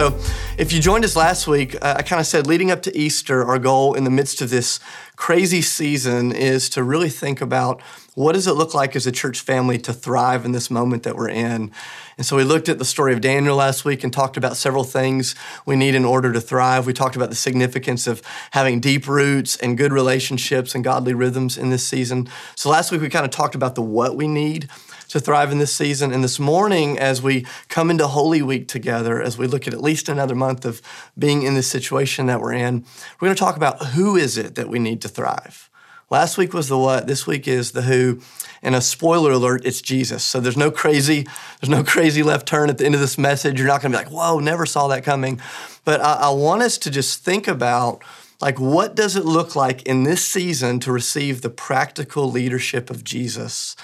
so, if you joined us last week, uh, I kind of said leading up to Easter, our goal in the midst of this crazy season is to really think about what does it look like as a church family to thrive in this moment that we're in. And so we looked at the story of Daniel last week and talked about several things we need in order to thrive. We talked about the significance of having deep roots and good relationships and godly rhythms in this season. So last week we kind of talked about the what we need to thrive in this season. And this morning, as we come into Holy Week together, as we look at at least another month of being in this situation that we're in, we're going to talk about who is it that we need to thrive. Last week was the what, this week is the who. And a spoiler alert, it's Jesus. So there's no crazy, there's no crazy left turn at the end of this message. You're not gonna be like, whoa, never saw that coming. But I, I want us to just think about like what does it look like in this season to receive the practical leadership of Jesus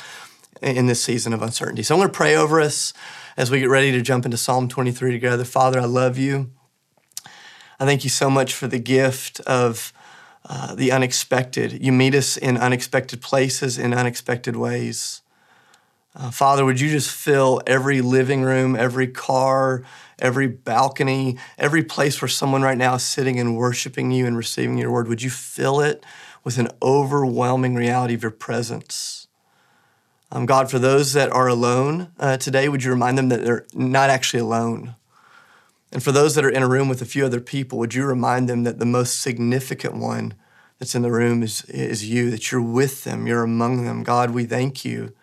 in this season of uncertainty. So I'm going to pray over us as we get ready to jump into Psalm 23 together. Father, I love you. I thank you so much for the gift of uh, the unexpected. You meet us in unexpected places, in unexpected ways. Uh, Father, would you just fill every living room, every car, every balcony, every place where someone right now is sitting and worshiping you and receiving your word? Would you fill it with an overwhelming reality of your presence? Um, God, for those that are alone uh, today, would you remind them that they're not actually alone? And for those that are in a room with a few other people, would you remind them that the most significant one that's in the room is, is you, that you're with them, you're among them. God, we thank you.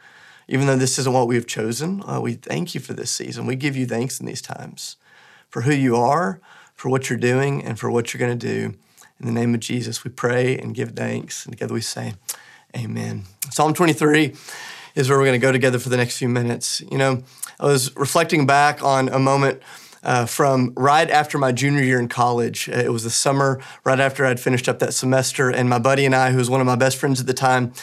Even though this isn't what we have chosen, uh, we thank you for this season. We give you thanks in these times for who you are, for what you're doing, and for what you're going to do. In the name of Jesus, we pray and give thanks. And together we say, Amen. Psalm 23 is where we're going to go together for the next few minutes. You know, I was reflecting back on a moment uh, from right after my junior year in college. It was the summer right after I'd finished up that semester, and my buddy and I, who was one of my best friends at the time,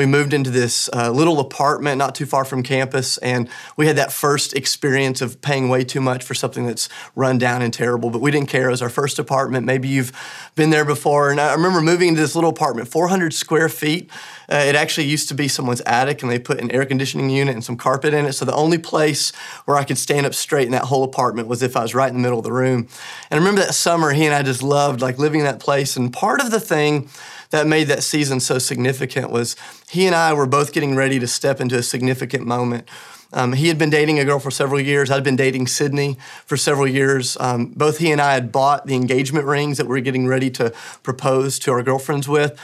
we moved into this uh, little apartment not too far from campus, and we had that first experience of paying way too much for something that's run down and terrible. But we didn't care. It was our first apartment. Maybe you've been there before. And I remember moving into this little apartment, 400 square feet. Uh, it actually used to be someone's attic, and they put an air conditioning unit and some carpet in it. So the only place where I could stand up straight in that whole apartment was if I was right in the middle of the room. And I remember that summer, he and I just loved like living in that place. And part of the thing that made that season so significant was he and I were both getting ready to step into a significant moment. Um, he had been dating a girl for several years. I'd been dating Sydney for several years. Um, both he and I had bought the engagement rings that we were getting ready to propose to our girlfriends with.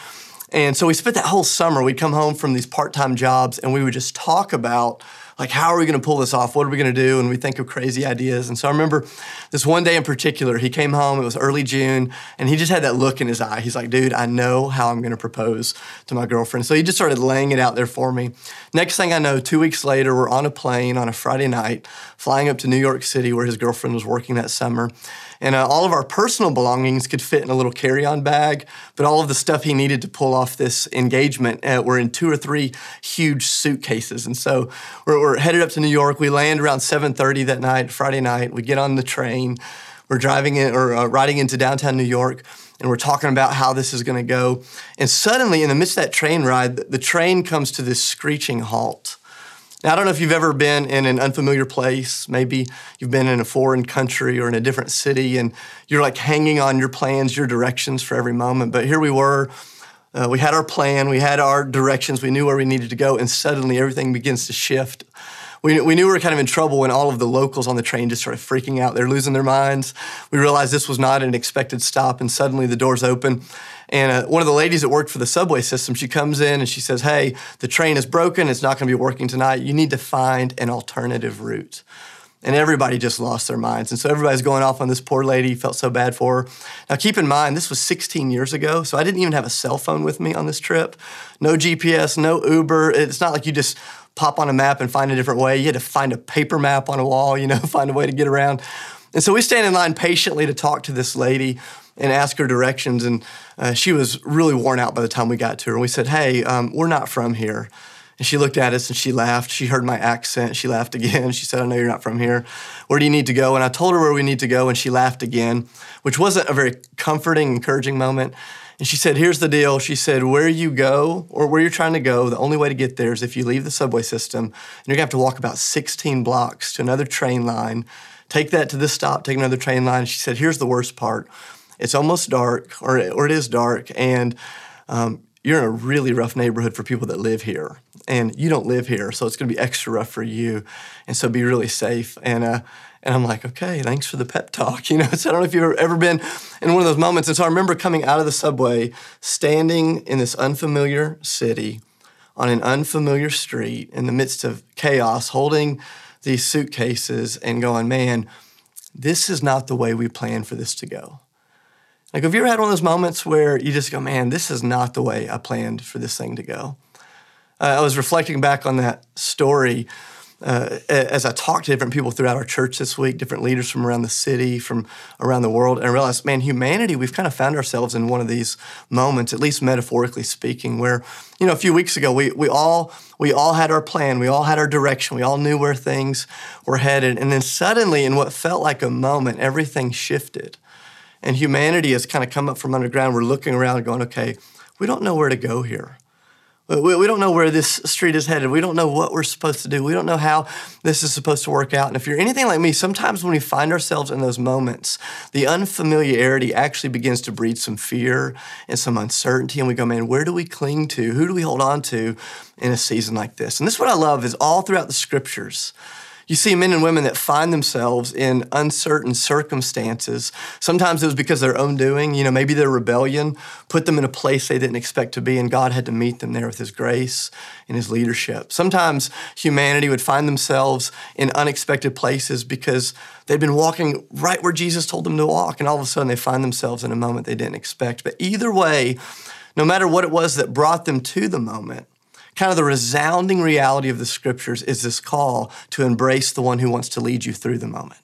And so we spent that whole summer, we'd come home from these part time jobs and we would just talk about like how are we going to pull this off? What are we going to do? And we think of crazy ideas. And so i remember this one day in particular he came home it was early june and he just had that look in his eye. He's like dude i know how i'm going to propose to my girlfriend. So he just started laying it out there for me. Next thing i know two weeks later we're on a plane on a friday night flying up to new york city where his girlfriend was working that summer. And uh, all of our personal belongings could fit in a little carry-on bag but all of the stuff he needed to pull off this engagement uh, were in two or three huge suitcases. And so we're, we're headed up to new york we land around 7.30 that night friday night we get on the train we're driving in or uh, riding into downtown new york and we're talking about how this is going to go and suddenly in the midst of that train ride the train comes to this screeching halt now, I don't know if you've ever been in an unfamiliar place. Maybe you've been in a foreign country or in a different city and you're like hanging on your plans, your directions for every moment. But here we were. Uh, we had our plan, we had our directions, we knew where we needed to go, and suddenly everything begins to shift. We, we knew we were kind of in trouble when all of the locals on the train just started freaking out. They're losing their minds. We realized this was not an expected stop, and suddenly the doors open and uh, one of the ladies that worked for the subway system, she comes in and she says, Hey, the train is broken. It's not going to be working tonight. You need to find an alternative route. And everybody just lost their minds. And so everybody's going off on this poor lady, felt so bad for her. Now, keep in mind, this was 16 years ago, so I didn't even have a cell phone with me on this trip. No GPS, no Uber. It's not like you just pop on a map and find a different way. You had to find a paper map on a wall, you know, find a way to get around. And so we stand in line patiently to talk to this lady and ask her directions. And uh, she was really worn out by the time we got to her. And we said, Hey, um, we're not from here. And she looked at us and she laughed. She heard my accent. She laughed again. She said, I know you're not from here. Where do you need to go? And I told her where we need to go, and she laughed again, which wasn't a very comforting, encouraging moment. And she said, Here's the deal. She said, Where you go or where you're trying to go, the only way to get there is if you leave the subway system, and you're gonna have to walk about 16 blocks to another train line take that to this stop, take another train line. She said, here's the worst part. It's almost dark, or, or it is dark, and um, you're in a really rough neighborhood for people that live here. And you don't live here, so it's going to be extra rough for you. And so be really safe. And, uh, and I'm like, okay, thanks for the pep talk. You know, so I don't know if you've ever been in one of those moments. And so I remember coming out of the subway, standing in this unfamiliar city on an unfamiliar street in the midst of chaos, holding these suitcases and going, man, this is not the way we planned for this to go. Like, have you ever had one of those moments where you just go, man, this is not the way I planned for this thing to go? Uh, I was reflecting back on that story uh, as I talked to different people throughout our church this week, different leaders from around the city, from around the world, and I realized, man, humanity, we've kind of found ourselves in one of these moments, at least metaphorically speaking, where, you know, a few weeks ago, we, we all we all had our plan, we all had our direction, we all knew where things were headed, and then suddenly, in what felt like a moment, everything shifted, and humanity has kind of come up from underground. We're looking around, going, okay, we don't know where to go here. We, we don't know where this street is headed. We don't know what we're supposed to do. We don't know how this is supposed to work out. And if you're anything like me, sometimes when we find ourselves in those moments, the unfamiliarity actually begins to breed some fear and some uncertainty. And we go, man, where do we cling to? Who do we hold on to in a season like this? And this is what I love is all throughout the scriptures you see men and women that find themselves in uncertain circumstances. Sometimes it was because their own doing. You know, maybe their rebellion put them in a place they didn't expect to be, and God had to meet them there with His grace and His leadership. Sometimes humanity would find themselves in unexpected places because they'd been walking right where Jesus told them to walk, and all of a sudden they find themselves in a moment they didn't expect. But either way, no matter what it was that brought them to the moment, kind of the resounding reality of the scriptures is this call to embrace the one who wants to lead you through the moment.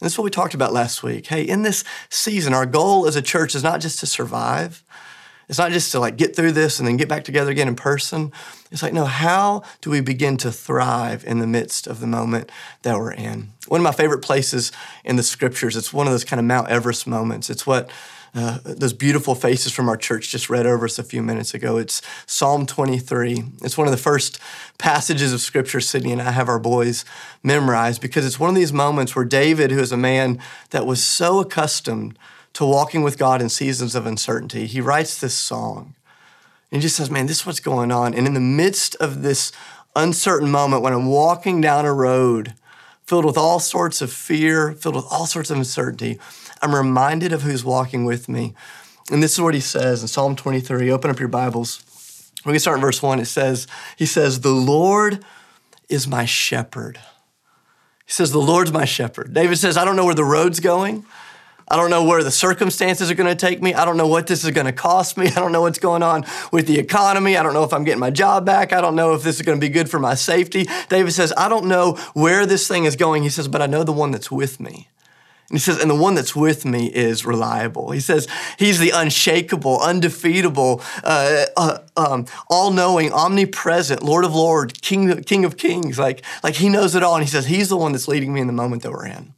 And that's what we talked about last week. Hey, in this season, our goal as a church is not just to survive. It's not just to like get through this and then get back together again in person. It's like, no, how do we begin to thrive in the midst of the moment that we're in? One of my favorite places in the scriptures, it's one of those kind of Mount Everest moments. It's what uh, those beautiful faces from our church just read over us a few minutes ago. It's Psalm 23. It's one of the first passages of scripture Sydney and I have our boys memorize because it's one of these moments where David, who is a man that was so accustomed to walking with God in seasons of uncertainty, he writes this song. And he just says, Man, this is what's going on. And in the midst of this uncertain moment, when I'm walking down a road filled with all sorts of fear, filled with all sorts of uncertainty, I'm reminded of who's walking with me. And this is what he says in Psalm 23. Open up your Bibles. We can start in verse 1. It says, He says, The Lord is my shepherd. He says, The Lord's my shepherd. David says, I don't know where the road's going. I don't know where the circumstances are going to take me. I don't know what this is going to cost me. I don't know what's going on with the economy. I don't know if I'm getting my job back. I don't know if this is going to be good for my safety. David says, I don't know where this thing is going. He says, but I know the one that's with me. And he says, and the one that's with me is reliable. He says, he's the unshakable, undefeatable, uh, uh, um, all knowing, omnipresent, Lord of Lords, King, King of Kings. Like, like he knows it all. And he says, he's the one that's leading me in the moment that we're in.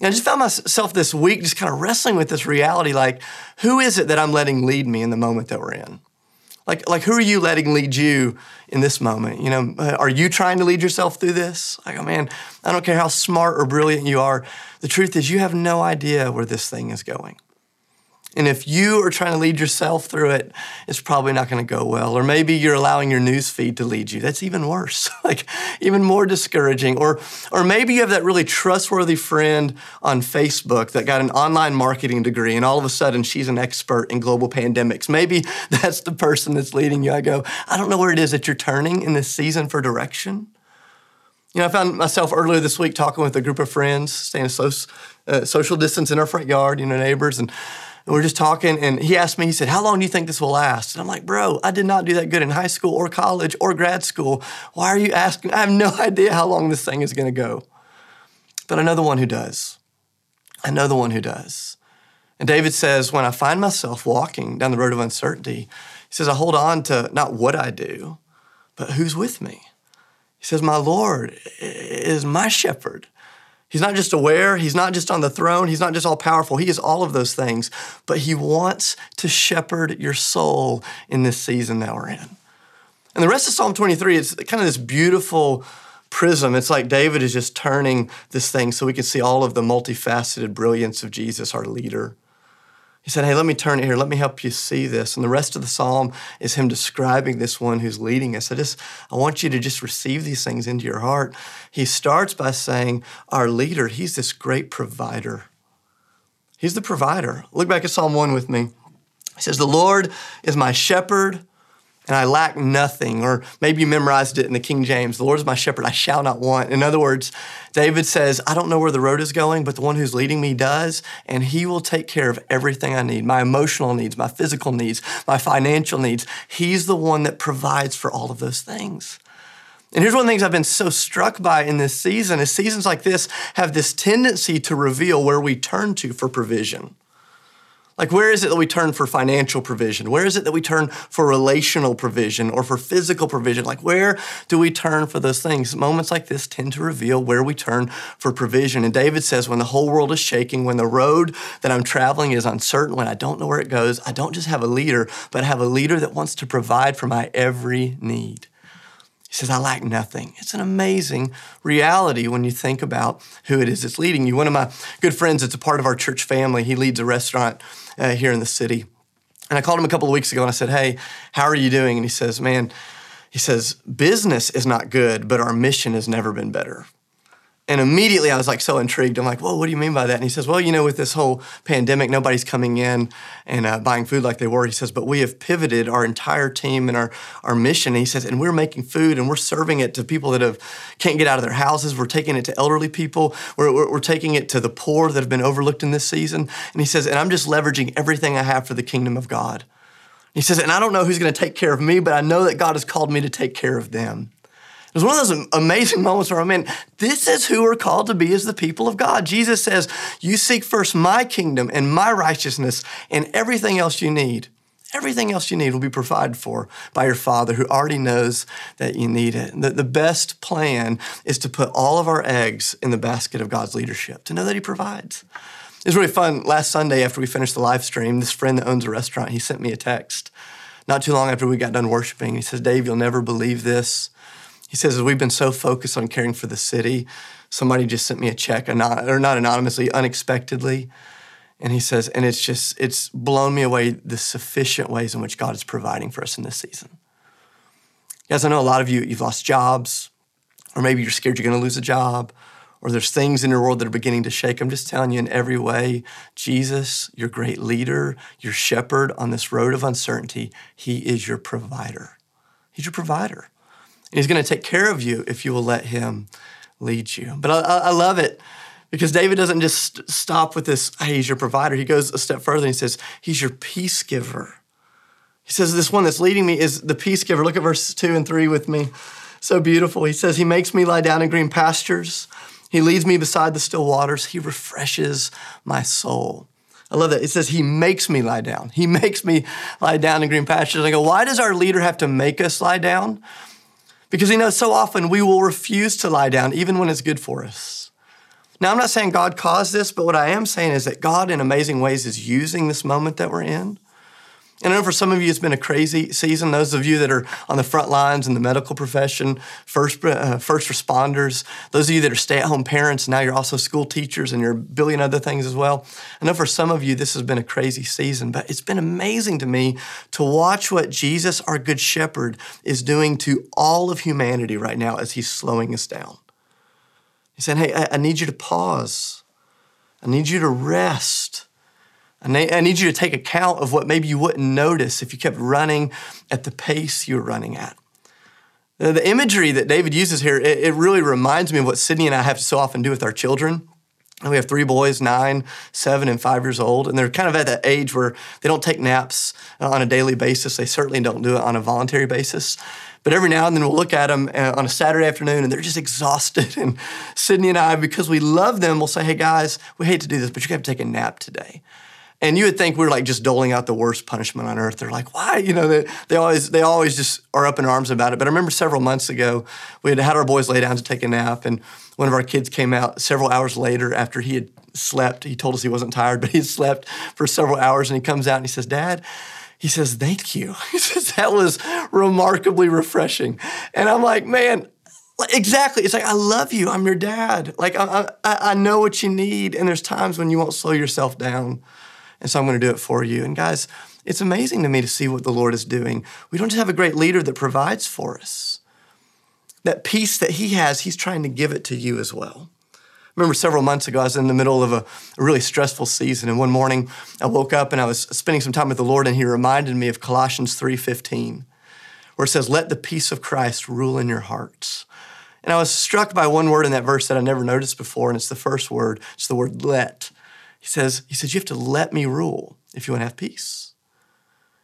And I just found myself this week just kind of wrestling with this reality like, who is it that I'm letting lead me in the moment that we're in? Like, like who are you letting lead you in this moment? You know, uh, are you trying to lead yourself through this? Like, oh man, I don't care how smart or brilliant you are. The truth is, you have no idea where this thing is going. And if you are trying to lead yourself through it, it's probably not going to go well. Or maybe you're allowing your news feed to lead you. That's even worse, like even more discouraging. Or, or maybe you have that really trustworthy friend on Facebook that got an online marketing degree and all of a sudden she's an expert in global pandemics. Maybe that's the person that's leading you. I go, I don't know where it is that you're turning in this season for direction. You know, I found myself earlier this week talking with a group of friends, staying so, uh, social distance in our front yard, you know, neighbors, and and we are just talking, and he asked me, he said, How long do you think this will last? And I'm like, Bro, I did not do that good in high school or college or grad school. Why are you asking? I have no idea how long this thing is going to go. But I know the one who does. I know the one who does. And David says, When I find myself walking down the road of uncertainty, he says, I hold on to not what I do, but who's with me. He says, My Lord is my shepherd. He's not just aware, he's not just on the throne, he's not just all powerful, he is all of those things. But he wants to shepherd your soul in this season that we're in. And the rest of Psalm 23 is kind of this beautiful prism. It's like David is just turning this thing so we can see all of the multifaceted brilliance of Jesus, our leader. He said, Hey, let me turn it here. Let me help you see this. And the rest of the psalm is him describing this one who's leading us. I just, I want you to just receive these things into your heart. He starts by saying, Our leader, he's this great provider. He's the provider. Look back at Psalm 1 with me. He says, The Lord is my shepherd and I lack nothing. Or maybe you memorized it in the King James The Lord is my shepherd, I shall not want. In other words, David says, I don't know where the road is going, but the one who's leading me does, and he will take care of everything I need my emotional needs, my physical needs, my financial needs. He's the one that provides for all of those things. And here's one of the things I've been so struck by in this season is seasons like this have this tendency to reveal where we turn to for provision. Like, where is it that we turn for financial provision? Where is it that we turn for relational provision or for physical provision? Like, where do we turn for those things? Moments like this tend to reveal where we turn for provision. And David says, when the whole world is shaking, when the road that I'm traveling is uncertain, when I don't know where it goes, I don't just have a leader, but I have a leader that wants to provide for my every need. He says, I lack nothing. It's an amazing reality when you think about who it is that's leading you. One of my good friends, it's a part of our church family. He leads a restaurant uh, here in the city. And I called him a couple of weeks ago and I said, Hey, how are you doing? And he says, Man, he says, business is not good, but our mission has never been better. And immediately I was like so intrigued. I'm like, well, what do you mean by that? And he says, well, you know, with this whole pandemic, nobody's coming in and uh, buying food like they were. He says, but we have pivoted our entire team and our, our mission. And he says, and we're making food and we're serving it to people that have can't get out of their houses. We're taking it to elderly people. We're, we're, we're taking it to the poor that have been overlooked in this season. And he says, and I'm just leveraging everything I have for the kingdom of God. He says, and I don't know who's going to take care of me, but I know that God has called me to take care of them. It was one of those amazing moments where I'm in, this is who we're called to be as the people of God. Jesus says, You seek first my kingdom and my righteousness, and everything else you need, everything else you need will be provided for by your Father who already knows that you need it. The, the best plan is to put all of our eggs in the basket of God's leadership, to know that He provides. It was really fun. Last Sunday, after we finished the live stream, this friend that owns a restaurant, he sent me a text not too long after we got done worshiping. He says, Dave, you'll never believe this. He says, we've been so focused on caring for the city, somebody just sent me a check, or not anonymously, unexpectedly. And he says, and it's just, it's blown me away the sufficient ways in which God is providing for us in this season. Guys, I know a lot of you, you've lost jobs, or maybe you're scared you're going to lose a job, or there's things in your world that are beginning to shake. I'm just telling you in every way, Jesus, your great leader, your shepherd on this road of uncertainty, he is your provider. He's your provider. And he's going to take care of you if you will let him lead you. But I, I love it because David doesn't just stop with this, hey, he's your provider. He goes a step further and he says, he's your peace giver. He says, this one that's leading me is the peace giver. Look at verses two and three with me. So beautiful. He says, He makes me lie down in green pastures. He leads me beside the still waters. He refreshes my soul. I love that. It says, He makes me lie down. He makes me lie down in green pastures. I go, why does our leader have to make us lie down? Because you know, so often we will refuse to lie down, even when it's good for us. Now, I'm not saying God caused this, but what I am saying is that God, in amazing ways, is using this moment that we're in and I know for some of you, it's been a crazy season. Those of you that are on the front lines in the medical profession, first, uh, first responders, those of you that are stay at home parents, now you're also school teachers and you're a billion other things as well. I know for some of you, this has been a crazy season, but it's been amazing to me to watch what Jesus, our good shepherd, is doing to all of humanity right now as he's slowing us down. He's saying, Hey, I need you to pause, I need you to rest. I need you to take account of what maybe you wouldn't notice if you kept running at the pace you were running at. The imagery that David uses here, it really reminds me of what Sydney and I have to so often do with our children. We have three boys, nine, seven, and five years old, and they're kind of at that age where they don't take naps on a daily basis. They certainly don't do it on a voluntary basis. But every now and then we'll look at them uh, on a Saturday afternoon and they're just exhausted. And Sydney and I, because we love them, we'll say, hey guys, we hate to do this, but you have to take a nap today. And you would think we are like just doling out the worst punishment on earth. They're like, why? You know, they, they always they always just are up in arms about it. But I remember several months ago, we had had our boys lay down to take a nap, and one of our kids came out several hours later after he had slept. He told us he wasn't tired, but he had slept for several hours, and he comes out and he says, Dad, he says, thank you. He says, that was remarkably refreshing. And I'm like, man, exactly. It's like, I love you. I'm your dad. Like, I, I, I know what you need. And there's times when you won't slow yourself down. And so I'm going to do it for you. And guys, it's amazing to me to see what the Lord is doing. We don't just have a great leader that provides for us. That peace that he has, he's trying to give it to you as well. I remember several months ago, I was in the middle of a, really stressful season, and one morning I woke up and I was spending some time with the Lord, and He reminded me of Colossians 3:15, where it says, "Let the peace of Christ rule in your hearts." And I was struck by one word in that verse that I never noticed before, and it's the first word. It's the word "let." He says, "He says you have to let me rule if you want to have peace."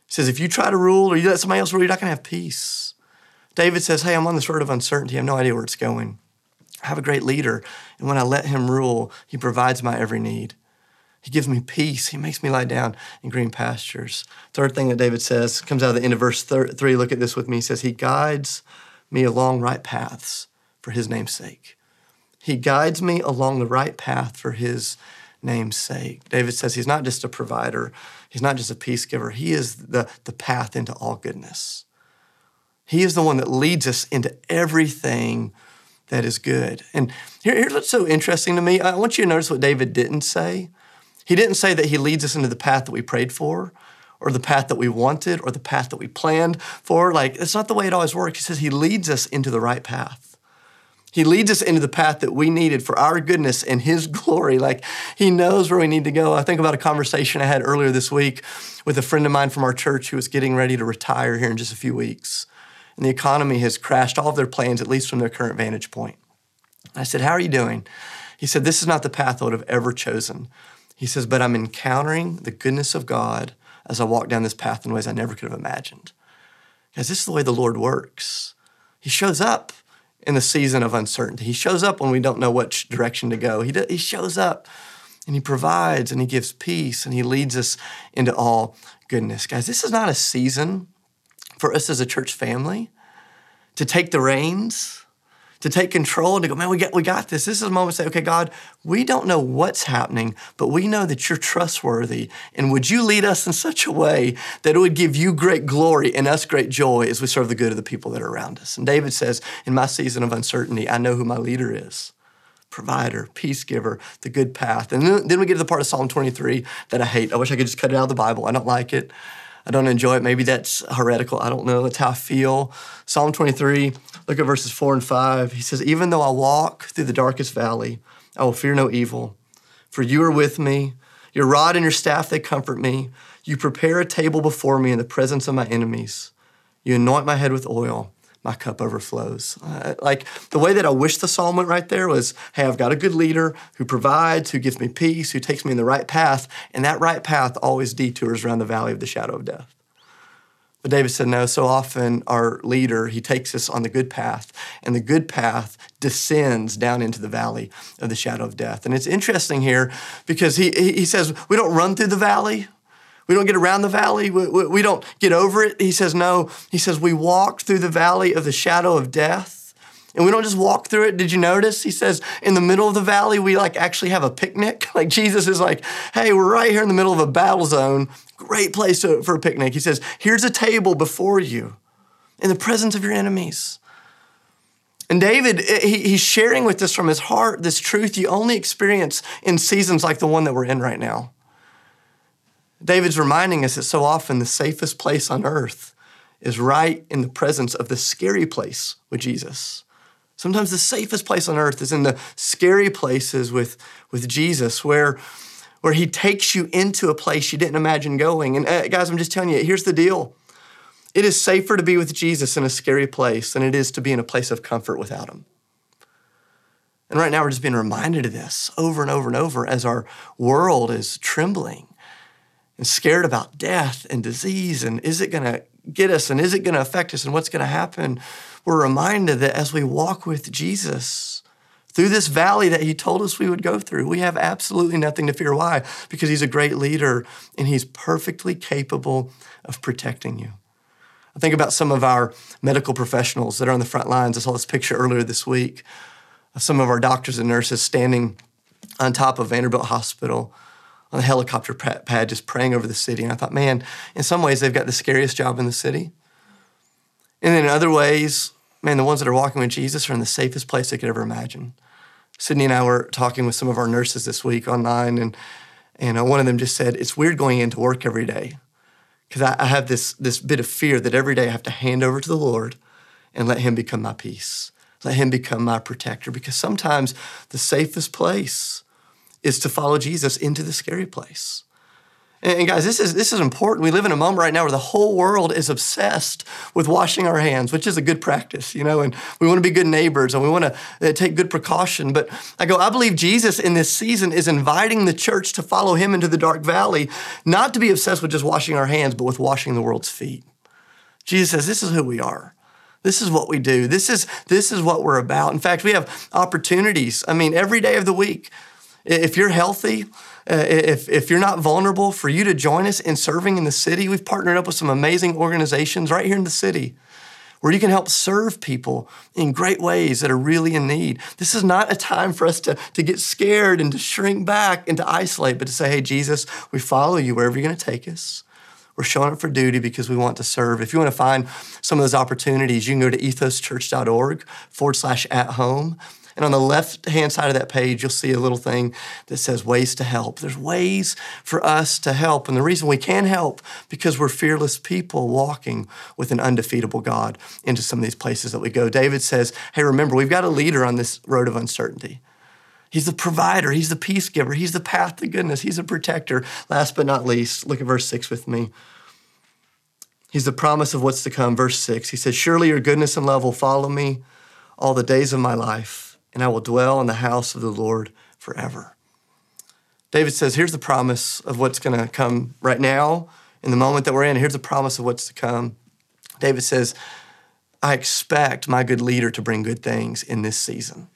He says, if you try to rule or you let somebody else rule, you're not going to have peace. David says, Hey, I'm on this road of uncertainty. I have no idea where it's going. I have a great leader, and when I let him rule, he provides my every need. He gives me peace. He makes me lie down in green pastures. Third thing that David says comes out of the end of verse three. Look at this with me. He says, He guides me along right paths for his name's sake. He guides me along the right path for his name's sake. David says he's not just a provider, he's not just a peace giver, he is the, the path into all goodness. He is the one that leads us into everything that is good. And here, here's what's so interesting to me. I want you to notice what David didn't say. He didn't say that he leads us into the path that we prayed for, or the path that we wanted, or the path that we planned for. Like, it's not the way it always works. He says he leads us into the right path. He leads us into the path that we needed for our goodness and His glory. Like He knows where we need to go. I think about a conversation I had earlier this week with a friend of mine from our church who was getting ready to retire here in just a few weeks. And the economy has crashed all of their plans, at least from their current vantage point. I said, How are you doing? He said, This is not the path I would have ever chosen. He says, But I'm encountering the goodness of God as I walk down this path in ways I never could have imagined. Because this is the way the Lord works. He shows up in the season of uncertainty. He shows up when we don't know which direction to go. He, he shows up and he provides and he gives peace and he leads us into all goodness. Guys, this is not a season for us as a church family to take the reins to take control and to go, man, we got, we got this. This is a moment to say, okay, God, we don't know what's happening, but we know that you're trustworthy. And would you lead us in such a way that it would give you great glory and us great joy as we serve the good of the people that are around us? And David says, in my season of uncertainty, I know who my leader is provider, peace giver, the good path. And then we get to the part of Psalm 23 that I hate. I wish I could just cut it out of the Bible. I don't like it. I don't enjoy it. Maybe that's heretical. I don't know. That's how I feel. Psalm 23, look at verses 4 and 5. He says, Even though I walk through the darkest valley, I will fear no evil, for you are with me. Your rod and your staff, they comfort me. You prepare a table before me in the presence of my enemies. You anoint my head with oil my cup overflows. Uh, like the way that I wish the psalm went right there was hey, I've got a good leader who provides, who gives me peace, who takes me in the right path, and that right path always detours around the valley of the shadow of death. But David said, no, so often our leader, he takes us on the good path, and the good path descends down into the valley of the shadow of death. And it's interesting here because he, he says, we don't run through the valley, we don't get around the valley. We, we, we, don't get over it. He says, no. He says, we walk through the valley of the shadow of death. And we don't just walk through it. Did you notice? He says, in the middle of the valley, we like actually have a picnic. Like Jesus is like, hey, we're right here in the middle of a battle zone. Great place to, for a picnic. He says, here's a table before you in the presence of your enemies. And David, eh, he, he's sharing with us from his heart this truth you only experience in seasons like the one that we're in right now. David's reminding us that so often the safest place on earth is right in the presence of the scary place with Jesus. Sometimes the safest place on earth is in the scary places with, with Jesus, where, where he takes you into a place you didn't imagine going. And uh, guys, I'm just telling you, here's the deal it is safer to be with Jesus in a scary place than it is to be in a place of comfort without him. And right now, we're just being reminded of this over and over and over as our world is trembling and scared about death and disease and is it going to get us and is it going to affect us and what's going to happen, we're reminded that as we walk with Jesus through this valley that he told us we would go through, we have absolutely nothing to fear. Why? Because he's a great leader and he's perfectly capable of protecting you. I think about some of our medical professionals that are on the front lines. I saw this picture earlier this week of some of our doctors and nurses standing on top of Vanderbilt Hospital on the helicopter pad just praying over the city. And I thought, man, in some ways, they've got the scariest job in the city. And then in other ways, man, the ones that are walking with Jesus are in the safest place they could ever imagine. Sydney and I were talking with some of our nurses this week online, and and uh, one of them just said, "It's weird going into work every day because I, I have this this bit of fear that every day I have to hand over to the Lord and let Him become my peace, let Him become my protector. Because sometimes the safest place is to follow Jesus into the scary place." And guys, this is this is important. We live in a moment right now where the whole world is obsessed with washing our hands, which is a good practice, you know, and we want to be good neighbors and we want to uh, take good precaution. But I go, I believe Jesus in this season is inviting the church to follow him into the dark valley, not to be obsessed with just washing our hands, but with washing the world's feet. Jesus says, This is who we are. This is what we do. This is this is what we're about. In fact, we have opportunities. I mean, every day of the week. If you're healthy, uh, if, if you're not vulnerable, for you to join us in serving in the city, we've partnered up with some amazing organizations right here in the city where you can help serve people in great ways that are really in need. This is not a time for us to, to get scared and to shrink back and to isolate, but to say, hey, Jesus, we follow you wherever you're going to take us. We're showing up for duty because we want to serve. If you want to find some of those opportunities, you can go to ethoschurch.org forward slash at home. And on the left hand side of that page, you'll see a little thing that says ways to help. There's ways for us to help. And the reason we can help because we're fearless people walking with an undefeatable God into some of these places that we go. David says, Hey, remember, we've got a leader on this road of uncertainty. He's the provider, he's the peace giver, he's the path to goodness, he's a protector. Last but not least, look at verse six with me. He's the promise of what's to come. Verse six, he says, Surely your goodness and love will follow me all the days of my life and I will dwell in the house of the Lord forever. David says, Here's the promise of what's going to come right now in the moment that we're in. Here's the promise of what's to come. David says, I expect my good leader to bring good things in this season.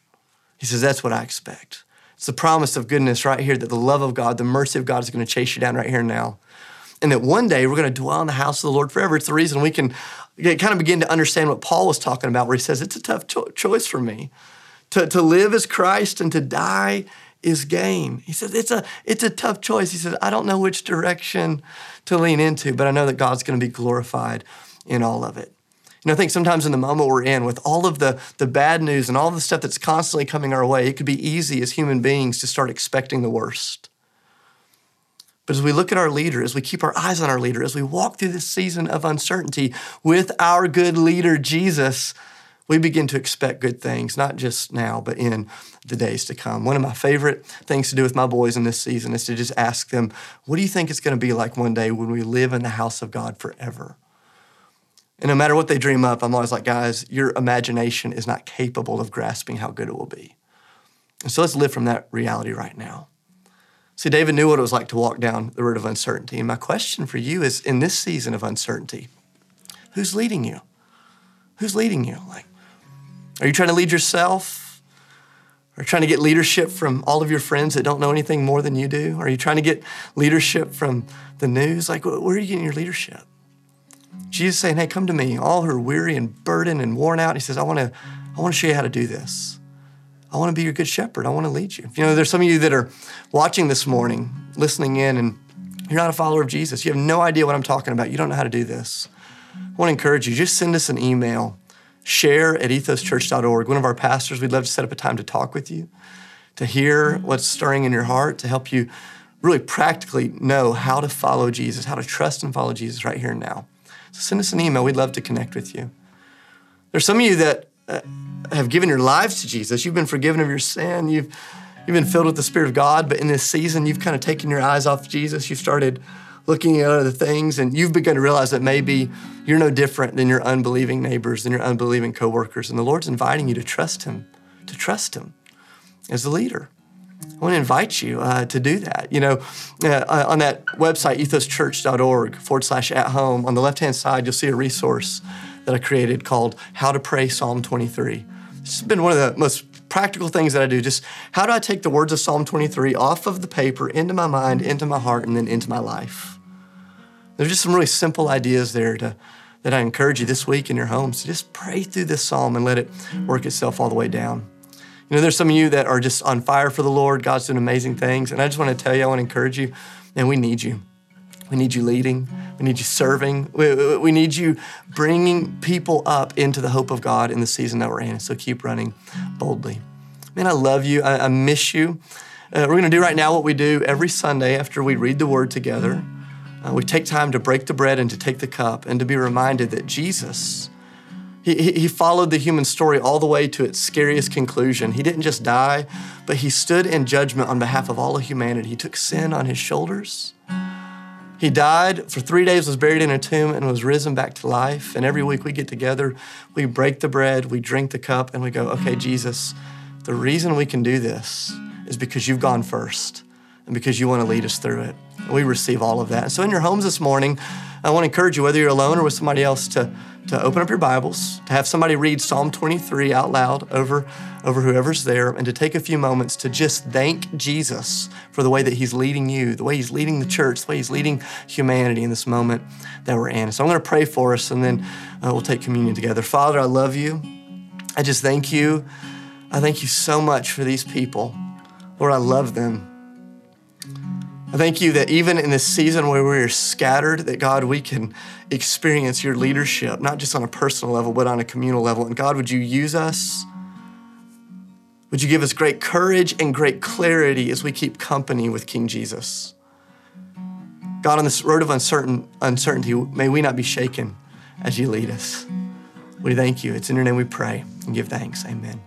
He says, That's what I expect. It's the promise of goodness right here that the love of God, the mercy of God is going to chase you down right here now. And that one day we're going to dwell in the house of the Lord forever. It's the reason we can kind of begin to understand what Paul was talking about, where he says, It's a tough cho- choice for me. To, to live is Christ and to die is gain. He says, it's a, it's a tough choice. He says, I don't know which direction to lean into, but I know that God's going to be glorified in all of it. You know, I think sometimes in the moment we're in, with all of the, the bad news and all the stuff that's constantly coming our way, it could be easy as human beings to start expecting the worst. But as we look at our leader, as we keep our eyes on our leader, as we walk through this season of uncertainty with our good leader, Jesus, we begin to expect good things, not just now, but in the days to come. One of my favorite things to do with my boys in this season is to just ask them, What do you think it's going to be like one day when we live in the house of God forever? And no matter what they dream up, I'm always like, Guys, your imagination is not capable of grasping how good it will be. And so let's live from that reality right now. See, David knew what it was like to walk down the road of uncertainty. And my question for you is in this season of uncertainty, who's leading you? Who's leading you? Like, are you trying to lead yourself? Are you trying to get leadership from all of your friends that don't know anything more than you do? Are you trying to get leadership from the news? Like, where are you getting your leadership? Jesus saying, Hey, come to me, all who are weary and burdened and worn out. He says, I want to, I want to show you how to do this. I want to be your good shepherd. I want to lead you. You know, there's some of you that are watching this morning, listening in, and you're not a follower of Jesus. You have no idea what I'm talking about. You don't know how to do this. I want to encourage you, just send us an email share at ethoschurch.org. One of our pastors, we'd love to set up a time to talk with you, to hear what's stirring in your heart, to help you really practically know how to follow Jesus, how to trust and follow Jesus right here and now. So send us an email. We'd love to connect with you. There's some of you that uh, have given your lives to Jesus. You've been forgiven of your sin. You've you've been filled with the Spirit of God, but in this season, you've kind of taken your eyes off Jesus. You've started looking at other things, and you've begun to realize that maybe you're no different than your unbelieving neighbors, and your unbelieving coworkers. And the Lord's inviting you to trust Him, to trust Him as a leader. I want to invite you uh, to do that. You know, uh, on that website, ethoschurch.org forward slash at home, on the left hand side, you'll see a resource that I created called How to Pray Psalm 23. It's been one of the most practical things that I do. Just how do I take the words of Psalm 23 off of the paper, into my mind, into my heart, and then into my life? There's just some really simple ideas there to, that I encourage you this week in your homes to just pray through this psalm and let it work itself all the way down. You know, there's some of you that are just on fire for the Lord. God's doing amazing things. And I just want to tell you, I want to encourage you, and we need you. We need you leading. We need you serving. We, we need you bringing people up into the hope of God in the season that we're in. So keep running boldly. Man, I love you. I, I miss you. Uh, we're going to do right now what we do every Sunday after we read the word together. Uh, we take time to break the bread and to take the cup and to be reminded that Jesus, he, he followed the human story all the way to its scariest conclusion. He didn't just die, but he stood in judgment on behalf of all of humanity. He took sin on his shoulders. He died for three days, was buried in a tomb, and was risen back to life. And every week we get together, we break the bread, we drink the cup, and we go, okay, Jesus, the reason we can do this is because you've gone first and because you want to lead us through it. We receive all of that. So in your homes this morning, I want to encourage you, whether you're alone or with somebody else, to, to open up your Bibles, to have somebody read Psalm 23 out loud over, over whoever's there, and to take a few moments to just thank Jesus for the way that He's leading you, the way He's leading the church, the way He's leading humanity in this moment that we're in. So I'm going to pray for us, and then uh, we'll take communion together. Father, I love you. I just thank you. I thank you so much for these people. Lord, I love them. I thank you that even in this season where we're scattered, that God, we can experience your leadership, not just on a personal level, but on a communal level. And God, would you use us? Would you give us great courage and great clarity as we keep company with King Jesus? God, on this road of uncertain, uncertainty, may we not be shaken as you lead us. We thank you. It's in your name we pray and give thanks. Amen.